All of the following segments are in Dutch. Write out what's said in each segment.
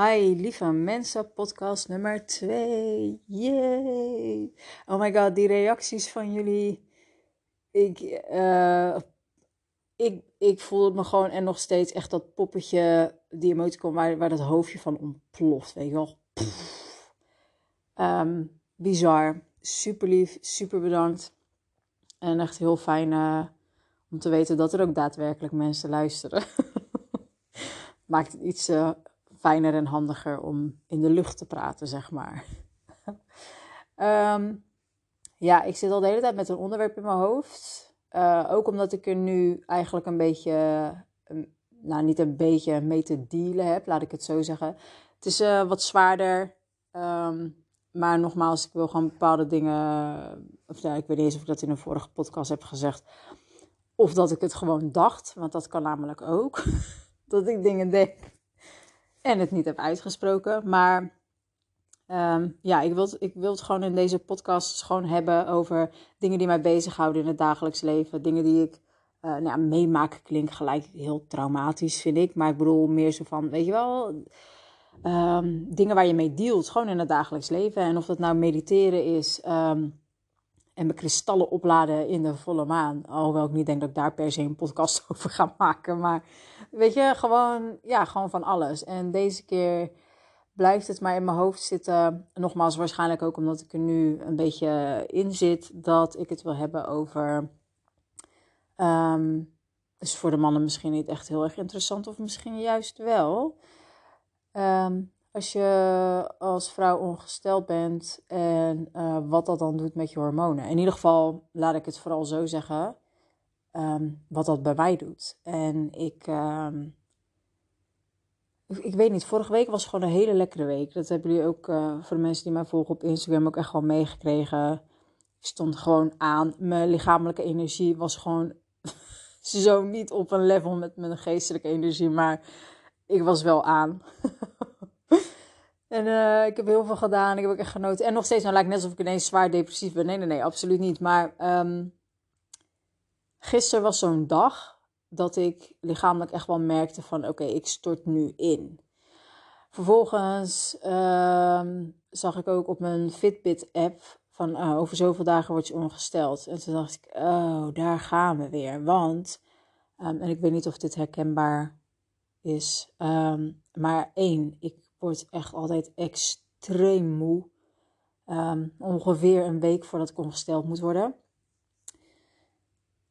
Hi, lieve mensen, podcast nummer 2. Yay! Oh my god, die reacties van jullie. Ik, uh, ik, ik voelde me gewoon en nog steeds echt dat poppetje, die emoticon waar, waar dat hoofdje van ontploft. Weet je wel. Um, bizar. Super lief, super bedankt. En echt heel fijn uh, om te weten dat er ook daadwerkelijk mensen luisteren. Maakt het iets uh, fijner en handiger om in de lucht te praten, zeg maar. um, ja, ik zit al de hele tijd met een onderwerp in mijn hoofd. Uh, ook omdat ik er nu eigenlijk een beetje, nou niet een beetje mee te dealen heb, laat ik het zo zeggen. Het is uh, wat zwaarder. Um, maar nogmaals, ik wil gewoon bepaalde dingen. Of ja, ik weet niet eens of ik dat in een vorige podcast heb gezegd. Of dat ik het gewoon dacht, want dat kan namelijk ook. dat ik dingen denk en het niet heb uitgesproken. Maar um, ja, ik wil, ik wil het gewoon in deze podcast gewoon hebben over dingen die mij bezighouden in het dagelijks leven. Dingen die ik uh, nou ja, meemaak klinkt gelijk heel traumatisch, vind ik. Maar ik bedoel meer zo van, weet je wel, um, dingen waar je mee dealt, gewoon in het dagelijks leven. En of dat nou mediteren is um, en mijn kristallen opladen in de volle maan. Alhoewel ik niet denk dat ik daar per se een podcast over ga maken. Maar weet je, gewoon, ja, gewoon van alles. En deze keer blijft het maar in mijn hoofd zitten. Nogmaals, waarschijnlijk ook omdat ik er nu een beetje in zit. Dat ik het wil hebben over. Um, is voor de mannen misschien niet echt heel erg interessant, of misschien juist wel. Um, als je als vrouw ongesteld bent en uh, wat dat dan doet met je hormonen. In ieder geval, laat ik het vooral zo zeggen, um, wat dat bij mij doet. En ik, um, ik, ik, weet niet, vorige week was gewoon een hele lekkere week. Dat hebben jullie ook uh, voor de mensen die mij volgen op Instagram ook echt wel meegekregen. Ik stond gewoon aan. Mijn lichamelijke energie was gewoon zo niet op een level met mijn geestelijke energie, maar ik was wel aan. en uh, ik heb heel veel gedaan. Ik heb ook echt genoten. En nog steeds, nou lijkt net alsof ik ineens zwaar depressief ben. Nee, nee, nee, absoluut niet. Maar um, gisteren was zo'n dag dat ik lichamelijk echt wel merkte van... Oké, ik stort nu in. Vervolgens uh, zag ik ook op mijn Fitbit-app van... Uh, over zoveel dagen word je ongesteld. En toen dacht ik, oh, daar gaan we weer. Want, um, en ik weet niet of dit herkenbaar is. Maar één, ik word echt altijd extreem moe. Um, ongeveer een week voordat ik ongesteld moet worden.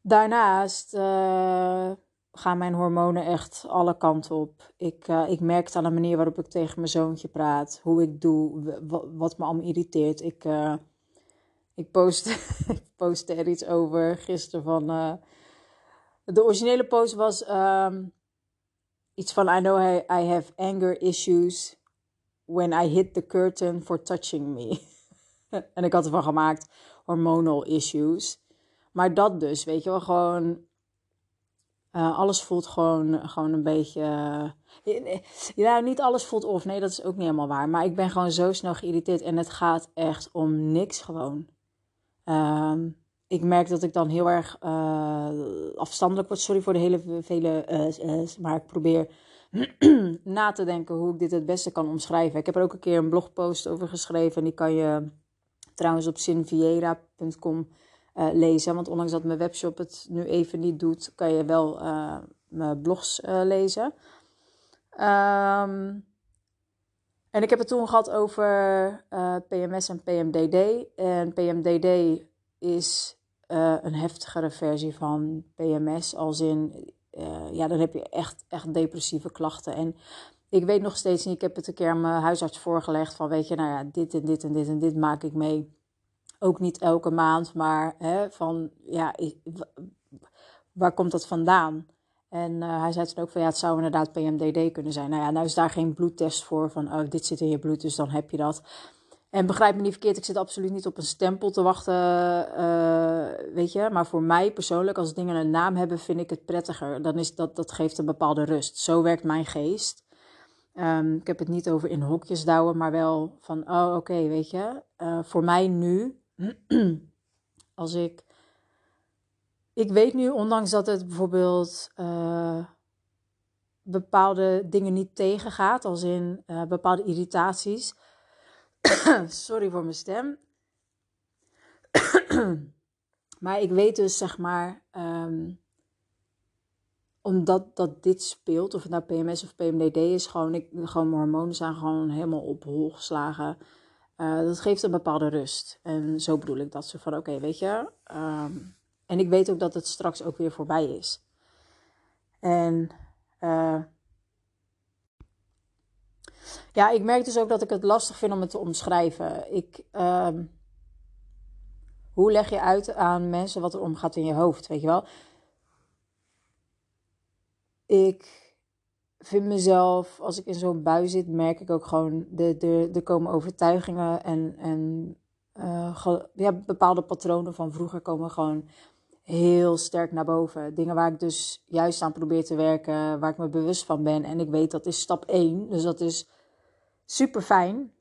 Daarnaast uh, gaan mijn hormonen echt alle kanten op. Ik, uh, ik merk het aan de manier waarop ik tegen mijn zoontje praat. Hoe ik doe, wat me allemaal irriteert. Ik, uh, ik, post, postte er iets over gisteren van... de originele post was... Um, iets van I know I have anger issues when I hit the curtain for touching me. en ik had ervan gemaakt hormonal issues. Maar dat dus, weet je wel, gewoon. Uh, alles voelt gewoon, gewoon een beetje. Uh, ja, niet alles voelt of. Nee, dat is ook niet helemaal waar. Maar ik ben gewoon zo snel geïrriteerd. En het gaat echt om niks gewoon. Um, ik merk dat ik dan heel erg afstandelijk word. Sorry voor de hele vele. Maar ik probeer na te denken hoe ik dit het beste kan omschrijven. Ik heb er ook een keer een blogpost over geschreven. En die kan je trouwens op sinviera.com uh, lezen. Want ondanks dat mijn webshop het nu even niet doet, kan je wel mijn blogs lezen. Um, en ik heb het toen gehad over PMS en PMDD. En PMDD is een heftigere versie van PMS. Als in, uh, ja, dan heb je echt, echt depressieve klachten. En ik weet nog steeds niet, ik heb het een keer aan mijn huisarts voorgelegd. Van weet je, nou ja, dit en dit en dit en dit maak ik mee. Ook niet elke maand, maar hè, van, ja, waar komt dat vandaan? En uh, hij zei toen ook van ja, het zou inderdaad PMDD kunnen zijn. Nou ja, nou is daar geen bloedtest voor van oh, dit zit in je bloed, dus dan heb je dat. En begrijp me niet verkeerd, ik zit absoluut niet op een stempel te wachten, uh, weet je. Maar voor mij persoonlijk, als dingen een naam hebben, vind ik het prettiger. Dan is dat, dat geeft een bepaalde rust. Zo werkt mijn geest. Um, ik heb het niet over in hokjes douwen, maar wel van, oh oké, weet je. Uh, voor mij nu, als ik... Ik weet nu, ondanks dat het bijvoorbeeld... Uh, bepaalde dingen niet tegengaat, als in bepaalde irritaties. Sorry voor mijn stem. maar ik weet dus, zeg maar, um, omdat dat dit speelt, of het nou PMS of PMDD is, gewoon, ik, gewoon mijn hormonen zijn gewoon helemaal op hol geslagen. Uh, dat geeft een bepaalde rust. En zo bedoel ik dat ze van, oké, weet je. Um, en ik weet ook dat het straks ook weer voorbij is. En uh, ja, ik merk dus ook dat ik het lastig vind om het te omschrijven. Ik, uh, hoe leg je uit aan mensen wat er omgaat in je hoofd, weet je wel? Ik vind mezelf, als ik in zo'n bui zit, merk ik ook gewoon, de, de, er komen overtuigingen en, en uh, ja, bepaalde patronen van vroeger komen gewoon heel sterk naar boven. Dingen waar ik dus juist aan probeer te werken, waar ik me bewust van ben. En ik weet dat is stap 1, dus dat is super fijn.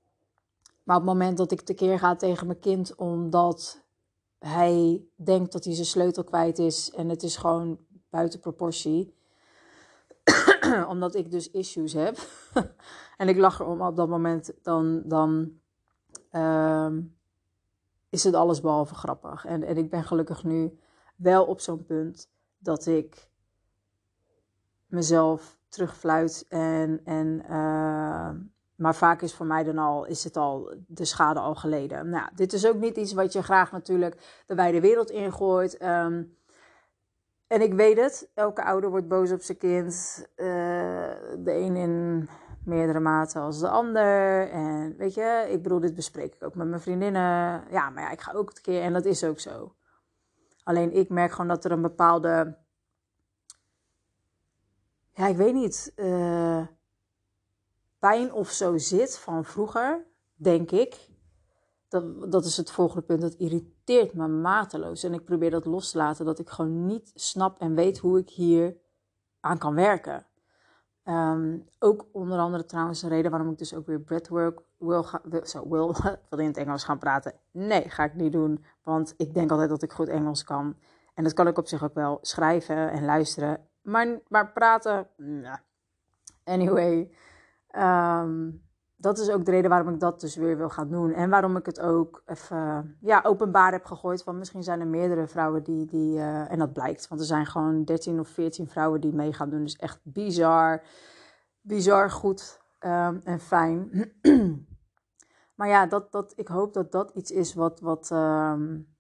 Maar op het moment dat ik tekeer ga tegen mijn kind omdat hij denkt dat hij zijn sleutel kwijt is en het is gewoon buiten proportie. omdat ik dus issues heb. en ik lach erom op dat moment, dan, dan uh, is het alles behalve grappig. En, en ik ben gelukkig nu wel op zo'n punt dat ik mezelf terugfluit en, en uh, maar vaak is voor mij dan al, is het al, de schade al geleden. Nou, dit is ook niet iets wat je graag natuurlijk de wijde wereld ingooit. Um, en ik weet het, elke ouder wordt boos op zijn kind. Uh, de een in meerdere mate als de ander. En weet je, ik bedoel, dit bespreek ik ook met mijn vriendinnen. Ja, maar ja, ik ga ook een keer en dat is ook zo. Alleen ik merk gewoon dat er een bepaalde. Ja, ik weet niet. Uh, pijn of zo zit van vroeger, denk ik. Dat, dat is het volgende punt. Dat irriteert me mateloos. En ik probeer dat los te laten. Dat ik gewoon niet snap en weet hoe ik hier aan kan werken. Um, ook onder andere trouwens een reden waarom ik dus ook weer breathwork wil, gaan, wil, wil, in het Engels gaan praten. Nee, ga ik niet doen. Want ik denk altijd dat ik goed Engels kan. En dat kan ik op zich ook wel schrijven en luisteren. Maar, maar praten. Anyway, um, dat is ook de reden waarom ik dat dus weer wil gaan doen. En waarom ik het ook even ja, openbaar heb gegooid. Want misschien zijn er meerdere vrouwen die. die uh, en dat blijkt. Want er zijn gewoon 13 of 14 vrouwen die mee gaan doen. Dus echt bizar. Bizar goed um, en fijn. maar ja, dat, dat, ik hoop dat dat iets is wat. wat um,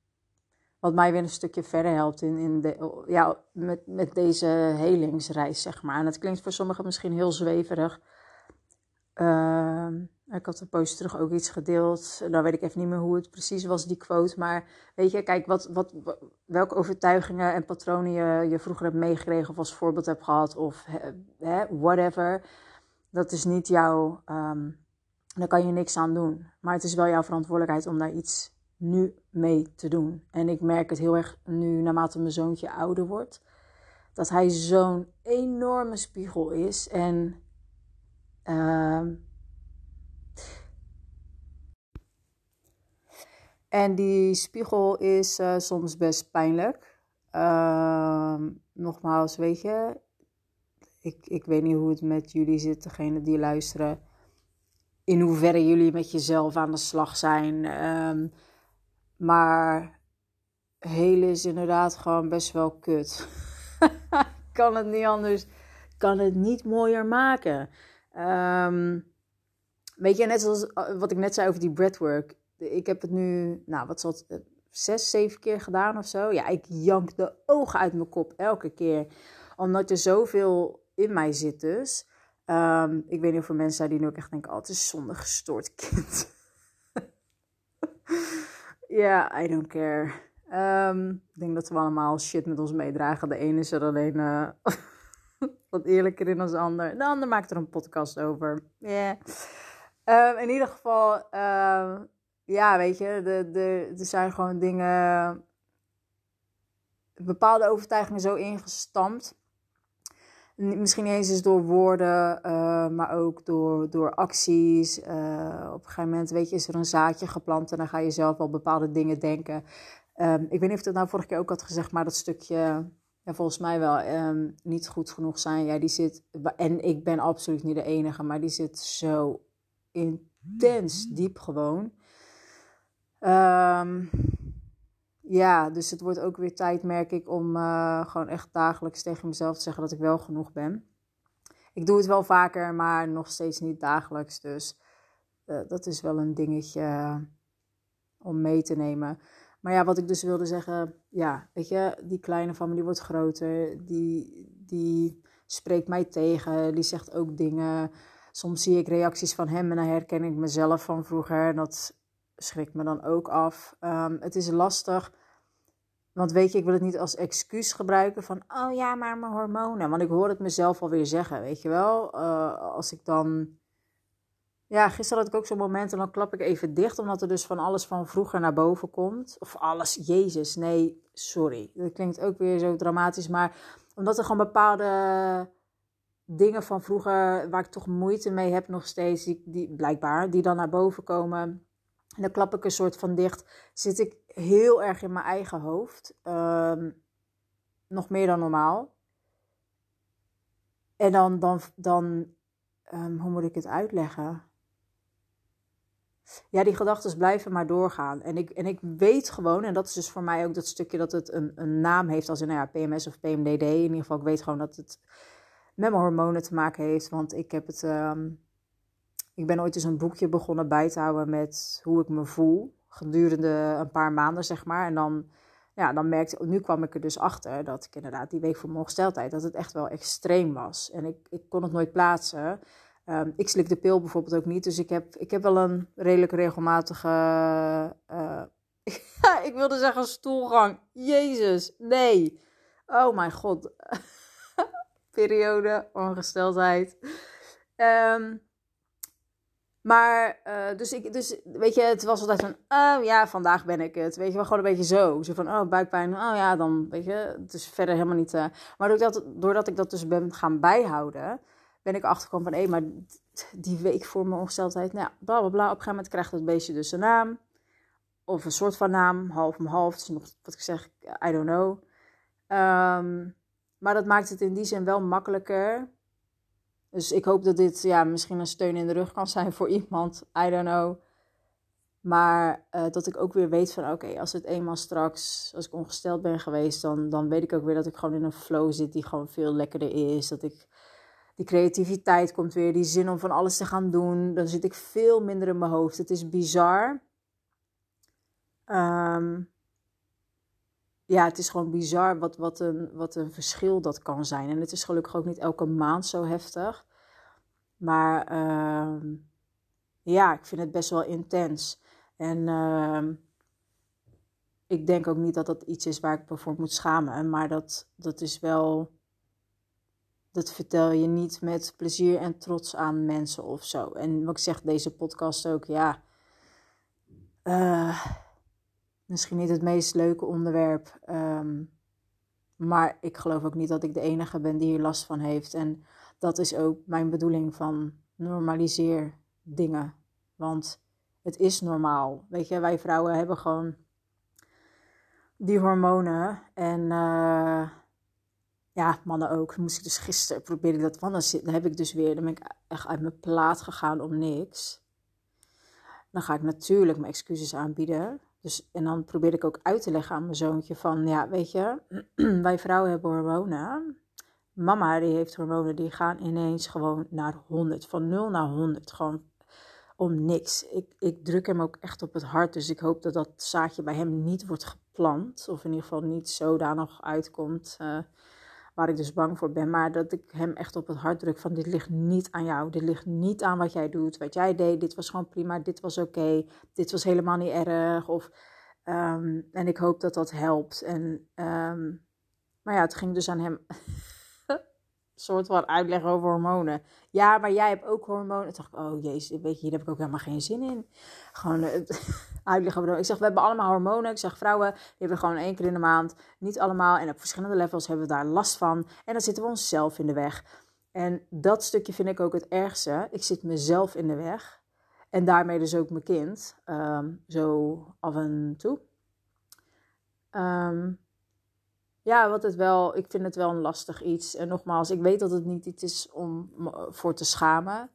wat mij weer een stukje verder helpt in, in de, ja, met, met deze helingsreis, zeg maar. En het klinkt voor sommigen misschien heel zweverig. Uh, ik had een post terug ook iets gedeeld. Dan weet ik even niet meer hoe het precies was, die quote. Maar weet je, kijk, wat, wat, welke overtuigingen en patronen je, je vroeger hebt meegekregen of als voorbeeld hebt gehad of whatever. Dat is niet jouw, um, daar kan je niks aan doen. Maar het is wel jouw verantwoordelijkheid om daar iets nu mee te doen. En ik merk het heel erg nu, naarmate mijn zoontje ouder wordt, dat hij zo'n enorme spiegel is. En Uh, en die spiegel is uh, soms best pijnlijk. Uh, nogmaals, weet je, ik, ik weet niet hoe het met jullie zit, degene die luisteren. In hoeverre jullie met jezelf aan de slag zijn. Um, maar hele is inderdaad gewoon best wel kut. kan het niet anders, kan het niet mooier maken. Um, weet je, net zoals eh, wat ik net zei over die breathwork. Ik heb het nu, nou wat zal het, eh, zes, zeven keer gedaan of zo. Ja, ik jank de ogen uit mijn kop elke keer. Omdat er zoveel in mij zit dus. Um, ik weet niet of mensen zijn die nu ook echt denken, oh het is zonde gestoord kind. Ja, I don't care. Um, ik denk dat we allemaal shit met ons meedragen. De ene is er alleen uh, eerlijker in dan de ander. De ander maakt er een podcast over. Yeah. Um, in ieder geval, uh, ja, weet je, de, de, er zijn gewoon dingen, bepaalde overtuigingen zo ingestampt. Misschien niet eens door woorden, uh, maar ook door, door acties. Uh, op een gegeven moment, weet je, is er een zaadje geplant en dan ga je zelf wel bepaalde dingen denken. Ik weet niet of ik nou vorige keer ook had gezegd, maar dat stukje ja, volgens mij wel ehm, niet goed genoeg zijn. Ja, die zit, en ik ben absoluut niet de enige, maar die zit zo intens diep gewoon. Um, ja, dus het wordt ook weer tijd, merk ik, om uh, gewoon echt dagelijks tegen mezelf te zeggen dat ik wel genoeg ben. Ik doe het wel vaker, maar nog steeds niet dagelijks. Dus uh, dat is wel een dingetje om mee te nemen. Maar ja, wat ik dus wilde zeggen, ja, weet je, die kleine van me die wordt groter, die, die spreekt mij tegen, die zegt ook dingen. Soms zie ik reacties van hem en dan herken ik mezelf van vroeger en dat schrikt me dan ook af. Um, het is lastig, want weet je, ik wil het niet als excuus gebruiken van, oh ja, maar mijn hormonen. Want ik hoor het mezelf alweer zeggen, weet je wel. Uh, als ik dan ja, gisteren had ik ook zo'n moment en dan klap ik even dicht, omdat er dus van alles van vroeger naar boven komt. Of alles, Jezus, nee, sorry. Dat klinkt ook weer zo dramatisch, maar omdat er gewoon bepaalde dingen van vroeger, waar ik toch moeite mee heb nog steeds, die, die blijkbaar, die dan naar boven komen. En dan klap ik een soort van dicht. Zit ik heel erg in mijn eigen hoofd. Um, nog meer dan normaal. En dan, dan, dan um, hoe moet ik het uitleggen? Ja, die gedachten blijven maar doorgaan. En ik, en ik weet gewoon, en dat is dus voor mij ook dat stukje dat het een, een naam heeft als een nou ja, PMS of PMDD. In ieder geval, ik weet gewoon dat het met mijn hormonen te maken heeft. Want ik heb het. Um, ik ben ooit eens een boekje begonnen bij te houden met hoe ik me voel. Gedurende een paar maanden, zeg maar. En dan, ja, dan merkte nu kwam ik er dus achter dat ik inderdaad die week voor mijn ongesteldheid, dat het echt wel extreem was. En ik, ik kon het nooit plaatsen. Um, ik slik de pil bijvoorbeeld ook niet. Dus ik heb, ik heb wel een redelijk regelmatige. Uh, ik wilde zeggen stoelgang. Jezus, nee. Oh mijn god. Periode, ongesteldheid. Um, maar, uh, dus, ik, dus weet je, het was altijd van, oh ja, vandaag ben ik het. Weet je wel, gewoon een beetje zo. Zo van, oh, buikpijn, oh ja, dan, weet je. Het is verder helemaal niet... Uh, maar doordat, doordat ik dat dus ben gaan bijhouden ben ik achtergekomen van, hé, maar die week voor mijn ongesteldheid, nou bla bla bla. Op een gegeven moment krijgt het beestje dus een naam. Of een soort van naam, half om half. Dus nog wat ik zeg, I don't know. Um, maar dat maakt het in die zin wel makkelijker. Dus ik hoop dat dit ja, misschien een steun in de rug kan zijn voor iemand. I don't know. Maar uh, dat ik ook weer weet van oké, als het eenmaal straks, als ik ongesteld ben geweest, dan, dan weet ik ook weer dat ik gewoon in een flow zit die gewoon veel lekkerder is. Dat ik die creativiteit komt weer, die zin om van alles te gaan doen. Dan zit ik veel minder in mijn hoofd. Het is bizar. Um, ja, het is gewoon bizar wat, wat, een, wat een verschil dat kan zijn. En het is gelukkig ook niet elke maand zo heftig. Maar uh, ja, ik vind het best wel intens. En uh, ik denk ook niet dat dat iets is waar ik me voor moet schamen. Maar dat, dat is wel dat vertel je niet met plezier en trots aan mensen of zo. En wat ik zeg, deze podcast ook, ja. Uh, misschien niet het meest leuke onderwerp. Um, maar ik geloof ook niet dat ik de enige ben die hier last van heeft. En dat is ook mijn bedoeling van normaliseer dingen. Want het is normaal. Weet je, wij vrouwen hebben gewoon die hormonen. En uh, ja, mannen ook. Moest ik dus gisteren proberen dat. Want dan, dan heb ik dus weer. Dan ben ik echt uit mijn plaat gegaan om niks. Dan ga ik natuurlijk mijn excuses aanbieden. Dus, en dan probeer ik ook uit te leggen aan mijn zoontje van, ja, weet je, wij vrouwen hebben hormonen. Mama die heeft hormonen die gaan ineens gewoon naar 100, van 0 naar 100, gewoon om niks. Ik, ik druk hem ook echt op het hart, dus ik hoop dat dat zaadje bij hem niet wordt geplant, of in ieder geval niet zodanig uitkomt. Uh, waar ik dus bang voor ben. Maar dat ik hem echt op het hart druk van dit ligt niet aan jou. Dit ligt niet aan wat jij doet, wat jij deed. Dit was gewoon prima, dit was oké. dit was helemaal niet erg. Of, um, en ik hoop dat dat helpt. En, um, maar ja, het ging dus aan hem soort van uitleggen over hormonen. Ja, maar jij hebt ook hormonen. Toen dacht ik, oh jezus, weet je, hier heb ik ook helemaal geen zin in. Gewoon uh, uitleggen over Ik zeg, we hebben allemaal hormonen. Ik zeg, vrouwen, die hebben gewoon één keer in de maand. Niet allemaal. En op verschillende levels hebben we daar last van. En dan zitten we onszelf in de weg. En dat stukje vind ik ook het ergste. Ik zit mezelf in de weg. En daarmee dus ook mijn kind. Um, zo af en toe. Um, ja, wat het wel, ik vind het wel een lastig iets. En nogmaals, ik weet dat het niet iets is om voor te schamen.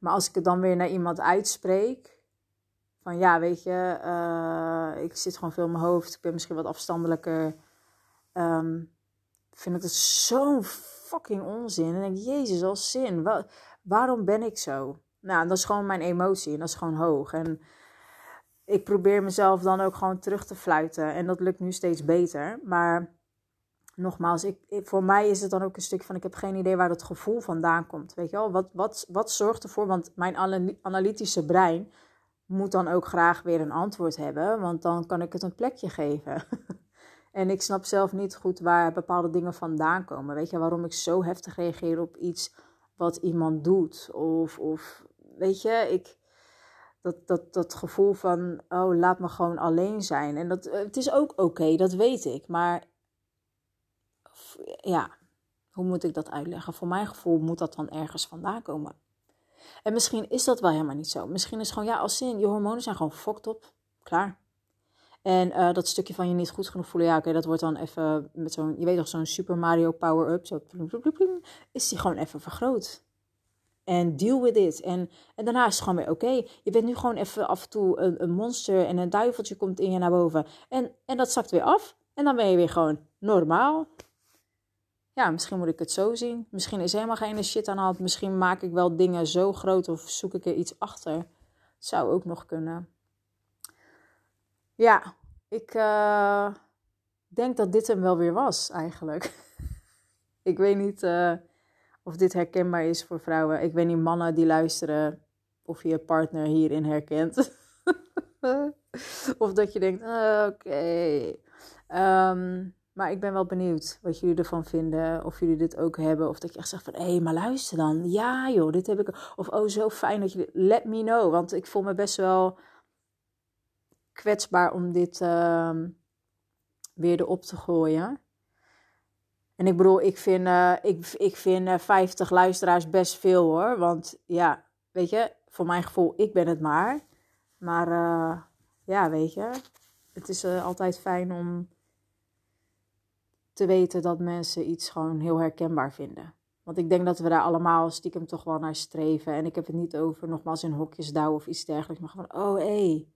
Maar als ik het dan weer naar iemand uitspreek, van ja, weet je, uh, ik zit gewoon veel in mijn hoofd, ik ben misschien wat afstandelijker, um, vind ik het zo'n fucking onzin. En denk, jezus, als zin, waarom ben ik zo? Nou, dat is gewoon mijn emotie en dat is gewoon hoog. En ik probeer mezelf dan ook gewoon terug te fluiten. En dat lukt nu steeds beter. Maar nogmaals, ik, voor mij is het dan ook een stuk van: ik heb geen idee waar dat gevoel vandaan komt. Weet je wel, wat, wat, wat zorgt ervoor? Want mijn analytische brein moet dan ook graag weer een antwoord hebben, want dan kan ik het een plekje geven. en ik snap zelf niet goed waar bepaalde dingen vandaan komen. Weet je waarom ik zo heftig reageer op iets wat iemand doet? Of, of weet je, ik dat, dat, dat gevoel van, oh, laat me gewoon alleen zijn. En dat, het is ook oké, dat weet ik. Maar ja, hoe moet ik dat uitleggen? Voor mijn gevoel moet dat dan ergens vandaan komen. En misschien is dat wel helemaal niet zo. Misschien is gewoon, ja, als zin, je hormonen zijn gewoon fokt op. Klaar. En uh, dat stukje van je niet goed genoeg voelen, ja, oké, dat wordt dan even met zo'n, je weet toch, zo'n Super Mario power-up, zo, is die gewoon even vergroot. En deal with it. En, en daarna is het gewoon weer oké. Je bent nu gewoon even af en toe een, een, monster en een duiveltje komt in je naar boven. En, en dat zakt weer af. En dan ben je weer gewoon normaal. Ja, misschien moet ik het zo zien. Misschien is helemaal geen shit aan de hand. Misschien maak ik wel dingen zo groot of zoek ik er iets achter. Zou ook nog kunnen. Ja, ik uh, denk dat dit hem wel weer was eigenlijk. ik weet niet. Uh, of dit herkenbaar is voor vrouwen. Ik weet niet, mannen die luisteren, of je partner hierin herkent. of dat je denkt, oké. Ehm, maar ik ben wel benieuwd wat jullie ervan vinden. Of jullie dit ook hebben. Of dat je echt zegt van, hé, hey, maar luister dan. Ja joh, dit heb ik. Of, oh, zo fijn dat je Let me know. Want ik voel me best wel kwetsbaar om dit uh, weer erop te gooien. En ik bedoel, ik vind, uh, ik, ik vind uh, eh, 50 luisteraars best veel hoor. Want ja, weet je, voor mijn gevoel, ik ben het maar. Maar uh, ja, weet je, het is altijd fijn om te weten dat mensen iets gewoon heel herkenbaar vinden. Want ik denk dat we daar allemaal stiekem toch wel naar streven. En ik heb het niet over nogmaals in hokjes douwen of iets dergelijks. Maar gewoon, oh hé. Hey.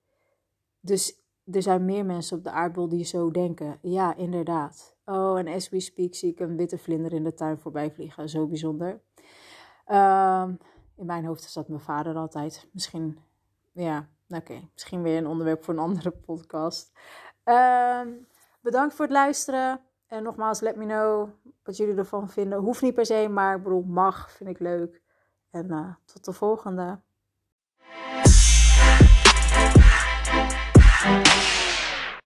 Dus er zijn meer mensen op de aardbol die zo denken. Ja, inderdaad. Oh, en as we speak zie ik een witte vlinder in de tuin voorbij vliegen. Zo bijzonder. Ehm, in mijn hoofd is dat mijn vader altijd. Misschien, ja, oké. Misschien weer een onderwerp voor een andere podcast. Ehm, bedankt voor het luisteren. En nogmaals, let me know wat jullie ervan vinden. Hoeft niet per se, maar ik bedoel, mag, vind ik leuk. En uh, tot de volgende.